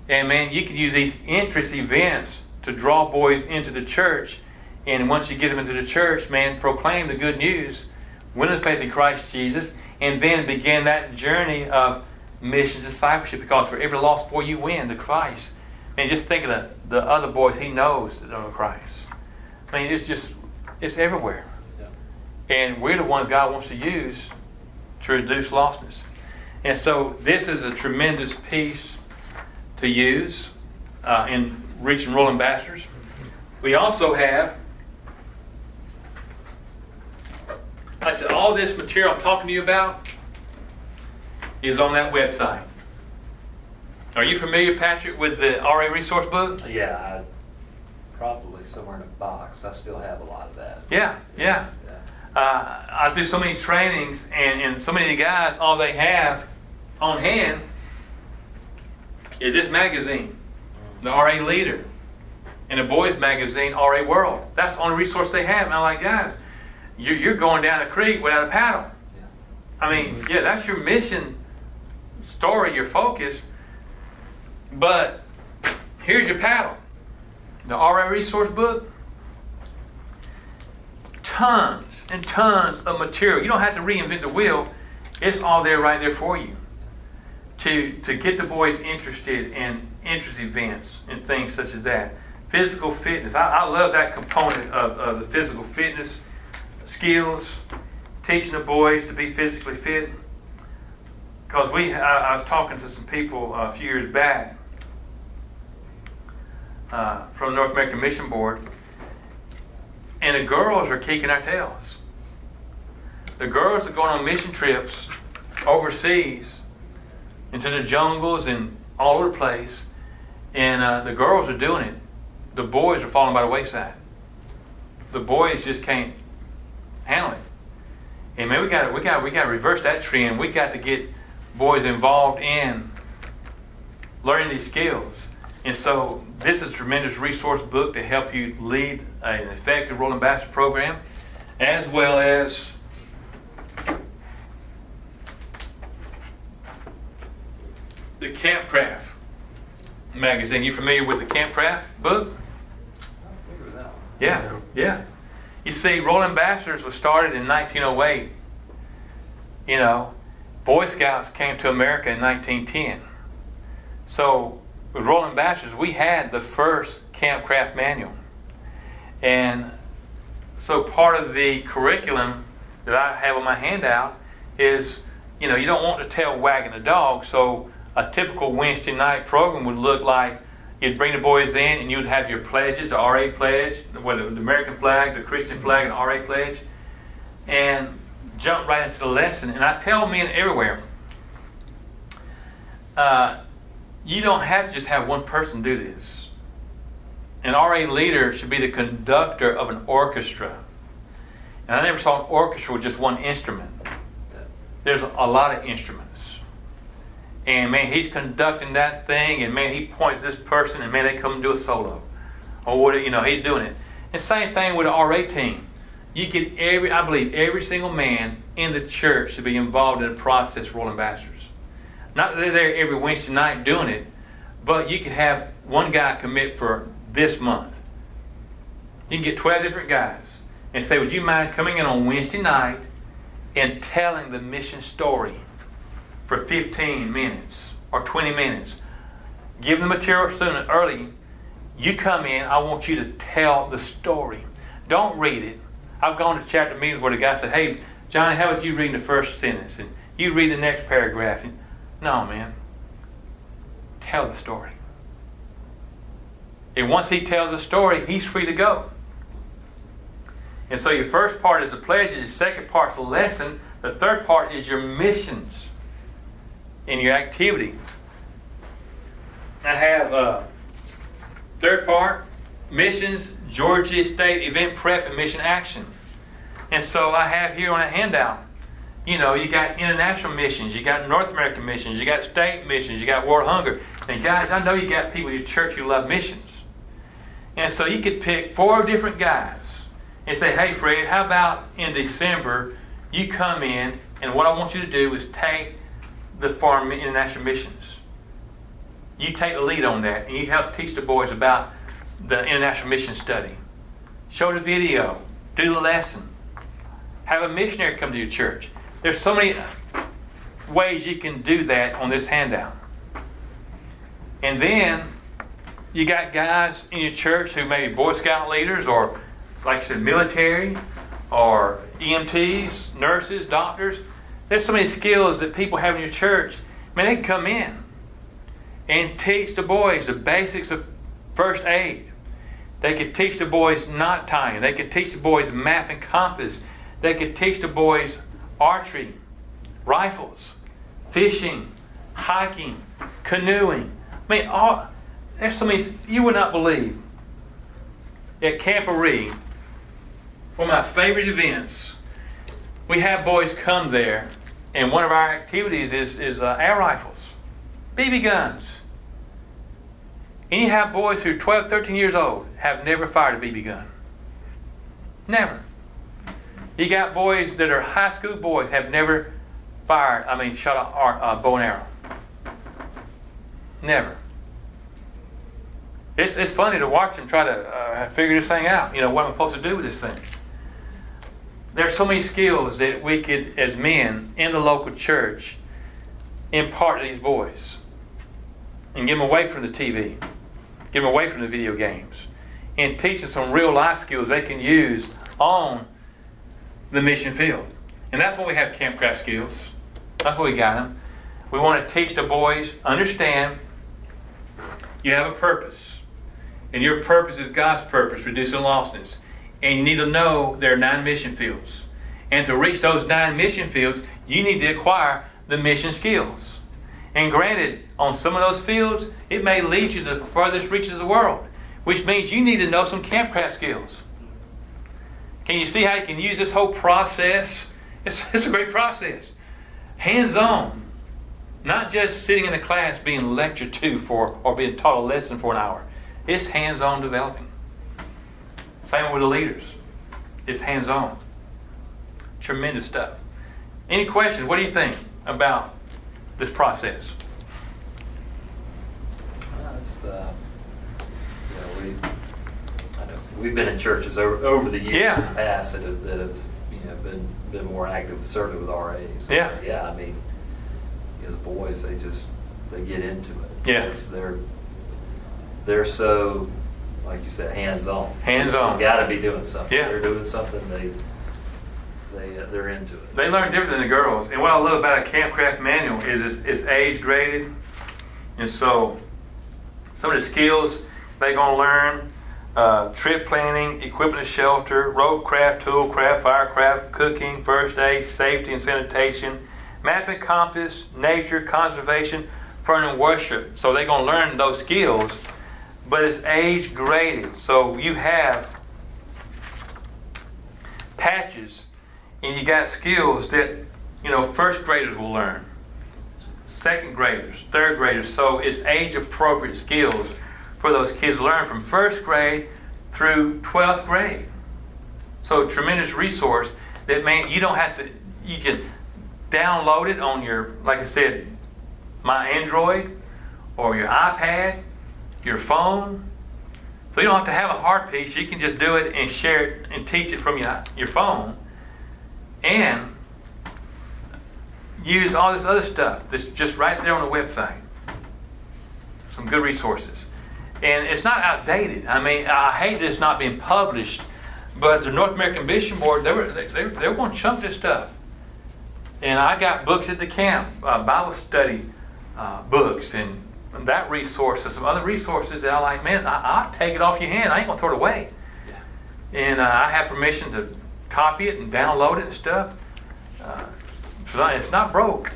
and man, you could use these interest events to draw boys into the church. And once you get them into the church, man, proclaim the good news, win the faith in Christ Jesus, and then begin that journey of missions discipleship. Because for every lost boy you win to Christ, man, just think of the, the other boys he knows that know Christ. I mean, it's just it's everywhere, and we're the ones God wants to use to reduce lostness. And so this is a tremendous piece to use uh, in reaching royal ambassadors. We also have I said, all this material I'm talking to you about is on that website. Are you familiar, Patrick, with the RA resource book? Yeah, I, probably somewhere in a box. I still have a lot of that. Yeah, yeah. Yeah. Uh, I do so many trainings, and, and so many guys, all they have on hand is this magazine, the RA Leader, and a boys magazine, RA World. That's the only resource they have. And I'm like, guys, you're, you're going down a creek without a paddle. I mean, yeah, that's your mission story, your focus. But here's your paddle. The RA resource book. Tons and tons of material. You don't have to reinvent the wheel. It's all there right there for you. To to get the boys interested in interest events and things such as that. Physical fitness. I, I love that component of, of the physical fitness skills, teaching the boys to be physically fit. Because we, I, I was talking to some people uh, a few years back uh, from the North American Mission Board, and the girls are kicking our tails. The girls are going on mission trips overseas into the jungles and all over the place, and uh, the girls are doing it. The boys are falling by the wayside. The boys just can't handle it. And man, we got we got we got to reverse that trend. We got to get boys involved in learning these skills. And so this is a tremendous resource book to help you lead an effective royal ambassador program, as well as the Campcraft magazine. You familiar with the Campcraft book? Yeah, yeah. You see, Royal Ambassadors was started in 1908. You know, Boy Scouts came to America in 1910. So, with Royal Ambassadors, we had the first campcraft manual. And so, part of the curriculum that I have on my handout is you know, you don't want to tail wagging a dog. So, a typical Wednesday night program would look like you'd bring the boys in and you'd have your pledges, the RA pledge, whether the American flag, the Christian flag, and RA pledge, and jump right into the lesson. And I tell men everywhere, uh, you don't have to just have one person do this. An RA leader should be the conductor of an orchestra. And I never saw an orchestra with just one instrument. There's a lot of instruments. And man, he's conducting that thing, and man, he points this person, and man, they come do a solo. Or what, you know, he's doing it. And same thing with the RA team. You get every, I believe, every single man in the church should be involved in the process Royal Ambassadors. Not that they're there every Wednesday night doing it, but you could have one guy commit for this month. You can get 12 different guys and say, Would you mind coming in on Wednesday night and telling the mission story for 15 minutes or 20 minutes? Give them the material soon and early. You come in, I want you to tell the story. Don't read it. I've gone to chapter meetings where the guy said, Hey, Johnny, how about you reading the first sentence? And you read the next paragraph. And, no, man. Tell the story. And once he tells the story, he's free to go. And so your first part is the pledges, the second part is the lesson, the third part is your missions in your activity. I have uh, third part, missions, Georgia State event prep and mission action. And so I have here on a handout, you know, you got international missions, you got North American missions, you got state missions, you got world hunger. And guys, I know you got people in your church who love missions. And so you could pick four different guys and say, hey, Fred, how about in December you come in and what I want you to do is take the Farm International Missions. You take the lead on that and you help teach the boys about the International Mission Study. Show the video, do the lesson, have a missionary come to your church. There's so many ways you can do that on this handout. And then you got guys in your church who may be Boy Scout leaders or, like I said, military or EMTs, nurses, doctors. There's so many skills that people have in your church. Man, they can come in and teach the boys the basics of first aid. They could teach the boys knot tying. They could teach the boys map and compass. They could teach the boys archery, rifles, fishing, hiking, canoeing. I mean, all, there's so many, you would not believe. At Camporee, one of my favorite events, we have boys come there, and one of our activities is, is uh, air rifles, BB guns. Have boys who are 12, 13 years old have never fired a BB gun. Never. You got boys that are high school boys have never fired, I mean, shot a bow and arrow. Never. It's, it's funny to watch them try to uh, figure this thing out. You know, what am I supposed to do with this thing? There's so many skills that we could, as men in the local church, impart to these boys and get them away from the TV, get them away from the video games, and teach them some real life skills they can use on the mission field. And that's why we have campcraft skills. That's why we got them. We want to teach the boys, understand you have a purpose. And your purpose is God's purpose, reducing lostness. And you need to know there are nine mission fields. And to reach those nine mission fields, you need to acquire the mission skills. And granted, on some of those fields, it may lead you to the furthest reaches of the world, which means you need to know some campcraft skills. Can you see how you can use this whole process? It's, it's a great process. Hands on. Not just sitting in a class being lectured to for or being taught a lesson for an hour. It's hands on developing. Same with the leaders. It's hands on. Tremendous stuff. Any questions? What do you think about this process? Uh, you know, we, we've been in churches over, over the years Yeah. in the past that have, that have, you know, been, been more active, certainly with RAs. Yeah. Yeah, I mean, you know, the boys, they just, they get into it. Yeah. They're, they're so, like you said, hands-on. Hands-on. Gotta be doing something. Yeah. They're doing something, they, they, uh, they're into it. They learn different than the girls. And what I love about a Campcraft manual is it's, it's age graded. And so some of the skills they're going to learn uh, trip planning, equipment shelter, rope craft, tool craft, firecraft, cooking, first aid, safety and sanitation, map and compass, nature, conservation, fern and worship. So they're going to learn those skills, but it's age graded. So you have patches and you got skills that you know first graders will learn second graders third graders. So it's age appropriate skills for those kids to learn from first grade through 12th grade. So tremendous resource that man you don't have to you can download it on your like i said my android or your ipad your phone. So you don't have to have a hard piece. You can just do it and share it and teach it from your, your phone and use all this other stuff that's just right there on the website. Some good resources. And it's not outdated. I mean, I hate that it's not being published, but the North American Mission Board, they were, they, they, they were going to chunk this stuff. And I got books at the camp, uh, Bible study uh, books, and that resource, and some other resources that I like, man, I, I'll take it off your hand. I ain't going to throw it away. And uh, I have permission to copy it and download it and stuff. Uh, so not- it's not broke.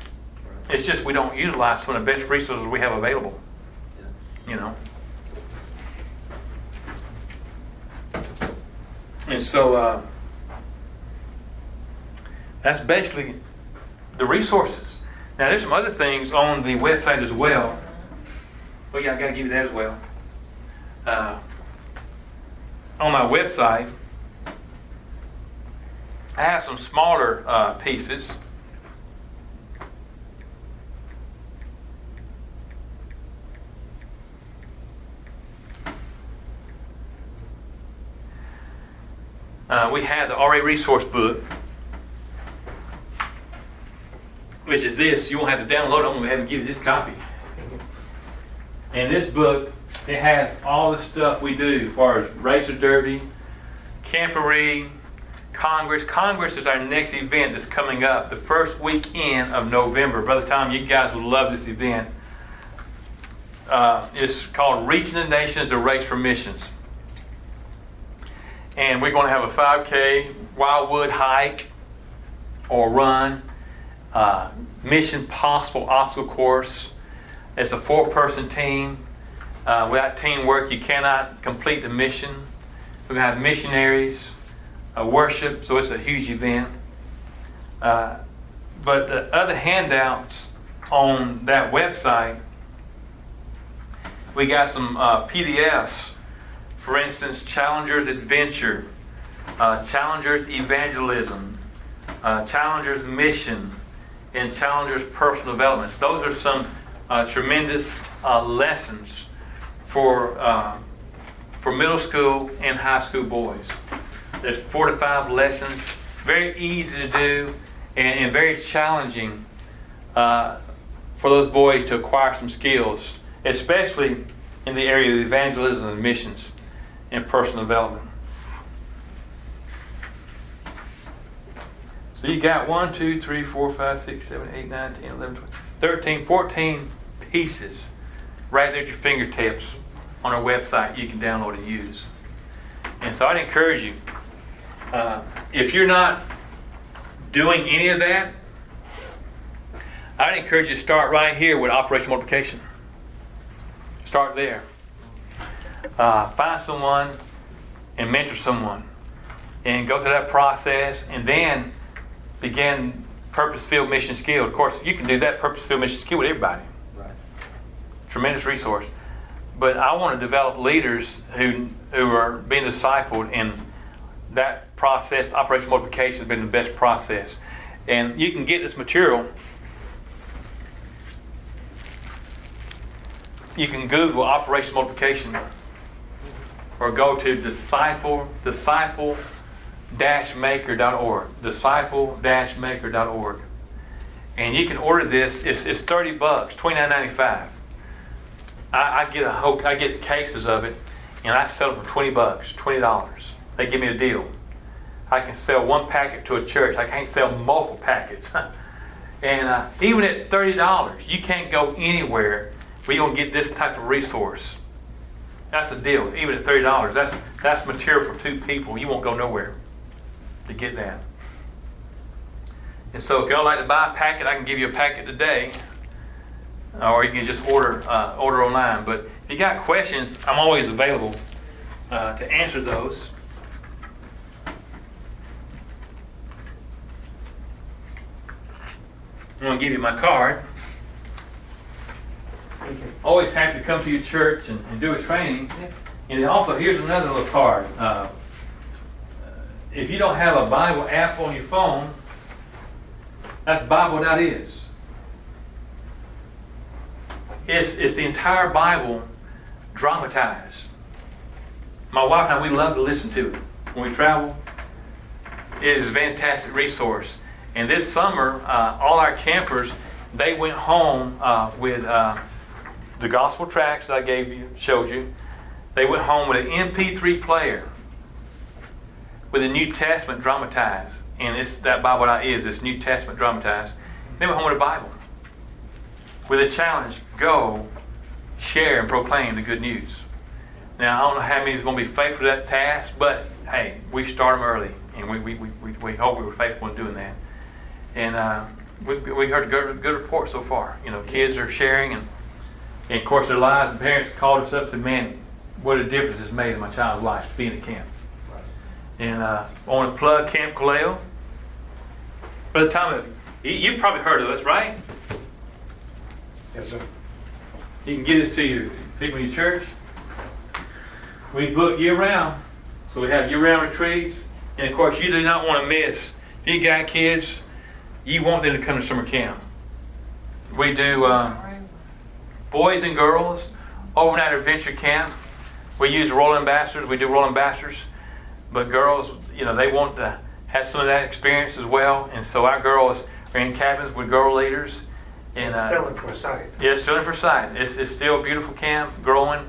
It's just we don't utilize some of the best resources we have available. You know. And so uh, that's basically the resources. Now there's some other things on the website as well. Well, yeah, I got to give you that as well. Uh, on my website, I have some smaller uh, pieces. Uh, we have the RA resource book, which is this. You won't have to download it. I'm going to have to give you this copy. And this book, it has all the stuff we do as far as racer derby, camporee, Congress. Congress is our next event that's coming up the first weekend of November. Brother Tom, you guys would love this event. Uh, it's called Reaching the Nations, the Race for Missions. And we're going to have a 5K Wildwood hike or run, uh, Mission Possible obstacle course. It's a four person team. Uh, without teamwork, you cannot complete the mission. We're going to have missionaries, uh, worship, so it's a huge event. Uh, but the other handouts on that website, we got some uh, PDFs. For instance, Challengers Adventure, uh, Challengers Evangelism, uh, Challengers Mission, and Challengers Personal Development. Those are some uh, tremendous uh, lessons for for middle school and high school boys. There's four to five lessons, very easy to do, and, and very challenging uh, for those boys to acquire some skills, especially in the area of evangelism and missions and personal development. So you got 1, 2, 3, 4, 5, 6, 7, 8, 9, 10, 11, 12, 13, 14 pieces right there at your fingertips on our website you can download and use. And so I'd encourage you, uh, if you're not doing any of that, I'd encourage you to start right here with Operation Multiplication. Start there. Uh, find someone and mentor someone and go through that process and then begin purpose filled mission skill. Of course, you can do that purpose filled mission skill with everybody. Right. Tremendous resource. But I want to develop leaders who who are being discipled and that process, Operation Multiplication, has been the best process. And you can get this material. You can Google Operation Multiplication or go to disciple disciple maker.org. Disciple maker.org. And you can order this. It's, it's 30 bucks, 29.95. I, I get a whole, I get cases of it, and I sell it for 20 bucks, $20. They give me a deal. I can sell one packet to a church. I can't sell multiple packets. and uh, even at $30, you can't go anywhere where you're going to get this type of resource. That's a deal. Even at $30, that's, that's material for two people. You won't go nowhere to get that. And so if y'all like to buy a packet, I can give you a packet today. Or you can just order uh, order online. But if you got questions, I'm always available uh, to answer those. I'm going to give you my card. Always happy to come to your church and, and do a training. And also, here's another little card. Uh, if you don't have a Bible app on your phone, that's Bible.is. It's, it's the entire Bible dramatized. My wife and I, we love to listen to it when we travel. It is a fantastic resource. And this summer, uh, all our campers, they went home uh, with uh, the gospel tracks that I gave you, showed you. They went home with an MP3 player with a New Testament dramatized. And it's that Bible that is, it's New Testament dramatized. They went home with a Bible. With a challenge, go share and proclaim the good news. Now, I don't know how many is going to be faithful to that task, but hey, we start them early. And we, we, we, we hope we were faithful in doing that. And uh, we, we heard a good, good report so far. You know, kids are sharing, and, and of course, their lives, and parents called us up and said, Man, what a difference it's made in my child's life being at camp. And uh, I want to plug Camp Kaleo. By the time you, you've probably heard of us, right? Yes, sir. You can get us to your people in your church. We book year round. So we have year round retreats. And of course, you do not want to miss. If you got kids, you want them to come to summer camp. We do uh, boys and girls overnight adventure camp. We use royal ambassadors. We do royal ambassadors. But girls, you know, they want to have some of that experience as well. And so our girls are in cabins with girl leaders. And, uh, still in Forsyth. Yeah, still in Forsyth. It's, it's still a beautiful camp, growing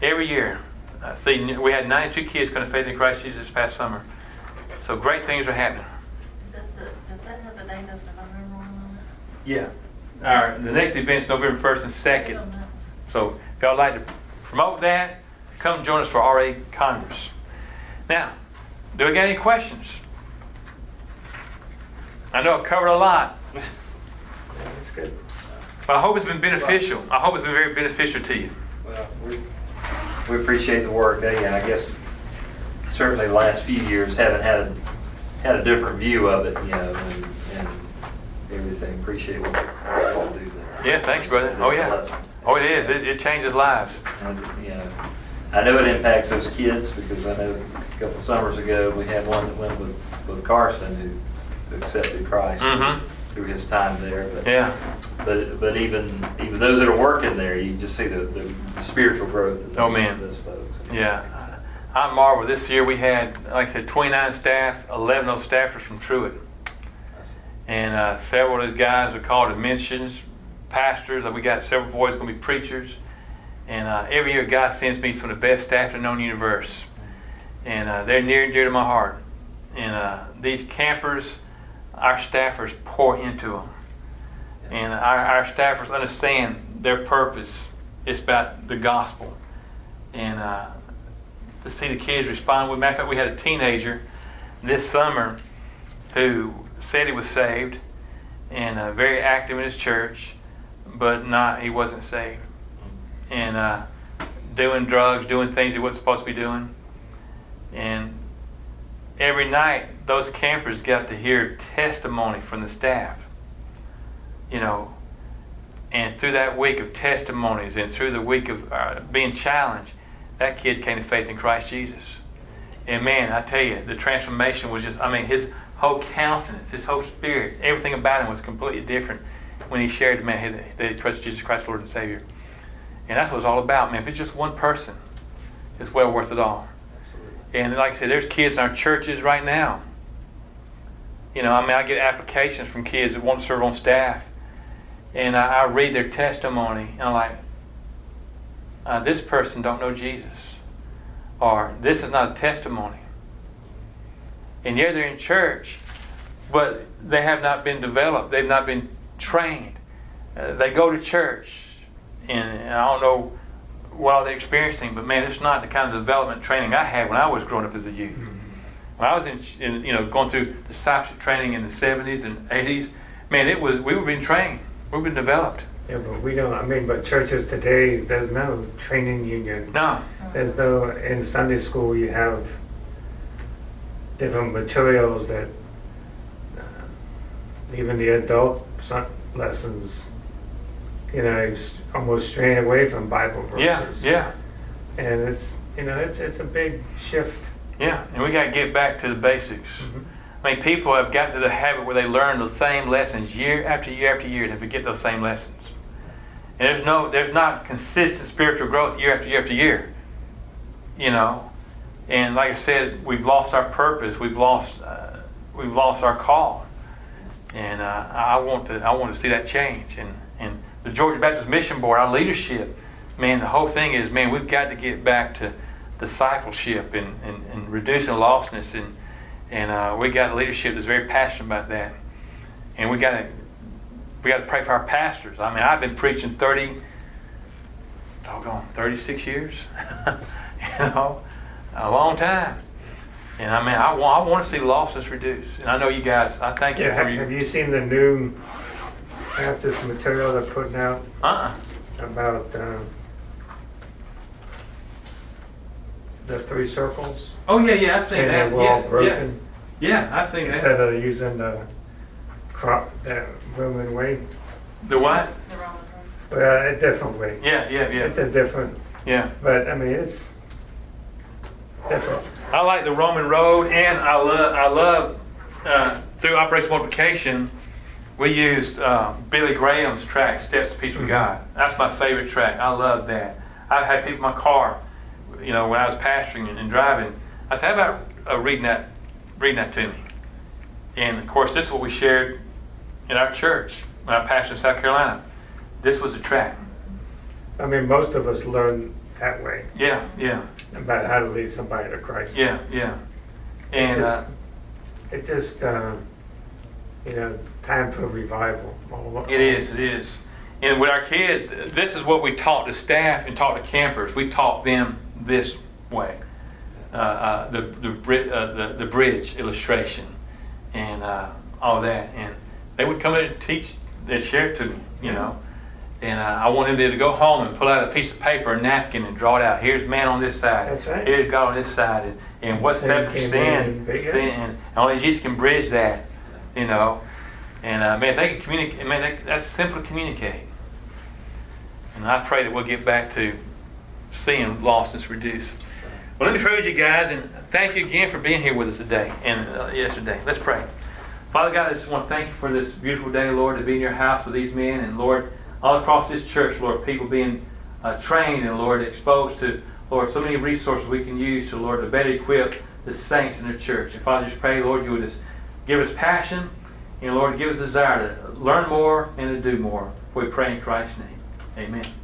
every year. Uh, see, we had 92 kids come to faith in Christ Jesus this past summer. So great things are happening. Is that the, does that have the date of November on? Yeah. All right. the next event's November 1st and 2nd. So if y'all like to promote that, come join us for RA Congress. Now, do we got any questions? I know I covered a lot. That's good. But I hope it's been beneficial. I hope it's been very beneficial to you. Well, we, we appreciate the work. Yeah, I guess certainly the last few years haven't had a, had a different view of it, you know, and, and everything. Appreciate what you all do there. Yeah, thanks, brother. Oh, yeah. Oh, it is. It, it changes lives. And, you know, I know it impacts those kids because I know a couple summers ago we had one that went with, with Carson who, who accepted Christ Mhm. through his time there. But, Yeah. but but even even those that are working there, you just see the, the spiritual growth of those, Oh, man. those folks. Yeah. I marvel. This year we had, like I said, 29 staff, 11 of those staffers from Truett. And uh, several of those guys are called dimensions, pastors. We got several boys going to be preachers. And uh, every year God sends me some of the best staff in the known universe. And uh, they're near and dear to my heart. And uh, these campers, our staffers pour into them. And our, our staffers understand their purpose. It's about the gospel. And uh, to see the kids respond. Matter of fact, we had a teenager this summer who said he was saved and uh, very active in his church, but not he wasn't saved, and uh, doing drugs, doing things he wasn't supposed to be doing, and every night those campers got to hear testimony from the staff. You know, and through that week of testimonies and through the week of uh, being challenged, that kid came to faith in Christ Jesus. And man, I tell you, the transformation was just, I mean, his whole countenance, his whole spirit, everything about him was completely different when he shared, the man, that he trusted Jesus Christ, Lord and Savior. And that's what it's all about, man. If it's just one person, it's well worth it all. And like I said, there's kids in our churches right now. You know, I mean, I get applications from kids that want to serve on staff, and I, I read their testimony, and I'm like, uh, this person don't know Jesus, or this is not a testimony. And yeah, they're in church, but they have not been developed. They've not been trained. Uh, they go to church, and, and I don't know what they're experiencing, but man, it's not the kind of development training I had when I was growing up as a youth. When I was in, in you know, going through discipleship training in the 70s and 80s, man, it was we were being trained, we were being developed. Yeah, but we don't, I mean, but churches today, there's no training union. No, There's no, in Sunday school, you have different materials that uh, even the adult son- lessons, you know, is almost straying away from Bible verses. yeah, yeah, And it's, you know, it's, it's a big shift. yeah, and we got to get back to the basics. I mean, people have got to the habit where they learn the same lessons year after year after year, and they forget those same lessons. And there's no, there's not consistent spiritual growth year after year after year. You know, and like I said, we've lost our purpose. We've lost, uh, we've lost our call. And uh, I want to, I want to see that change. And and the Georgia Baptist Mission Board, our leadership, man, the whole thing is, man, we've got to get back to discipleship and, and, and reducing lostness and and uh, we got a leadership that's very passionate about that. And we got to we got to pray for our pastors. I mean, I've been preaching thirty, doggone, thirty six years. you know, a long time. And I mean, I want I want to see lostness reduced. And I know you guys. I thank you Yeah, have, for have you. you seen the new Baptist material they're putting out Uh-uh. about uh, the three circles? Oh yeah, yeah, I've seen And that. they were all Yeah, broken yeah, yeah, I've seen that. instead of using the crop, that Roman way. The what? The Roman road. Well, a different way. Yeah, yeah, yeah. It's a different, yeah. but I mean, it's I like the Roman road, and I love I love uh, through Operation Multiplication. We used uh, Billy Graham's tract, "Steps to Peace with God." That's my favorite tract. I love that. I've had people in my car, you know, when I was pastoring and, and driving. I said, "How about uh, reading that, reading that to me?" And of course, this is what we shared in our church when I pastored in South Carolina. This was the tract. I mean, most of us learn that way Yeah, yeah, about how to lead somebody to Christ. yeah, yeah. And uh, It's just, uh, you know, time for revival. It is, it is. And with our kids, this is what we taught the staff and taught the campers. We taught them this way. Uh, uh, the, the, uh, the, the bridge illustration and uh, all that. And they would come in and teach, they'd share it to me, you know. And uh, I wanted them to go home and pull out a piece of paper, a napkin, and draw it out. Here's man on this side. That's right. Here's God on this side. And, and what's that sin? sin and only Jesus can bridge that, you know. And uh, man, if they can communicate, man, they, that's simple to communicate. And I pray that we'll get back to seeing lostness reduced. Well, let me pray with you guys, and thank you again for being here with us today and uh, yesterday. Let's pray. Father God, I just want to thank you for this beautiful day, Lord, to be in your house with these men, and Lord, all across this church, Lord, people being uh, trained and Lord, exposed to, Lord, so many resources we can use to, Lord, to better equip the saints in the church. And Father, just pray, Lord, you would just give us passion, and Lord, give us desire to learn more and to do more. We pray in Christ's name. Amen.